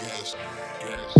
gas, gas.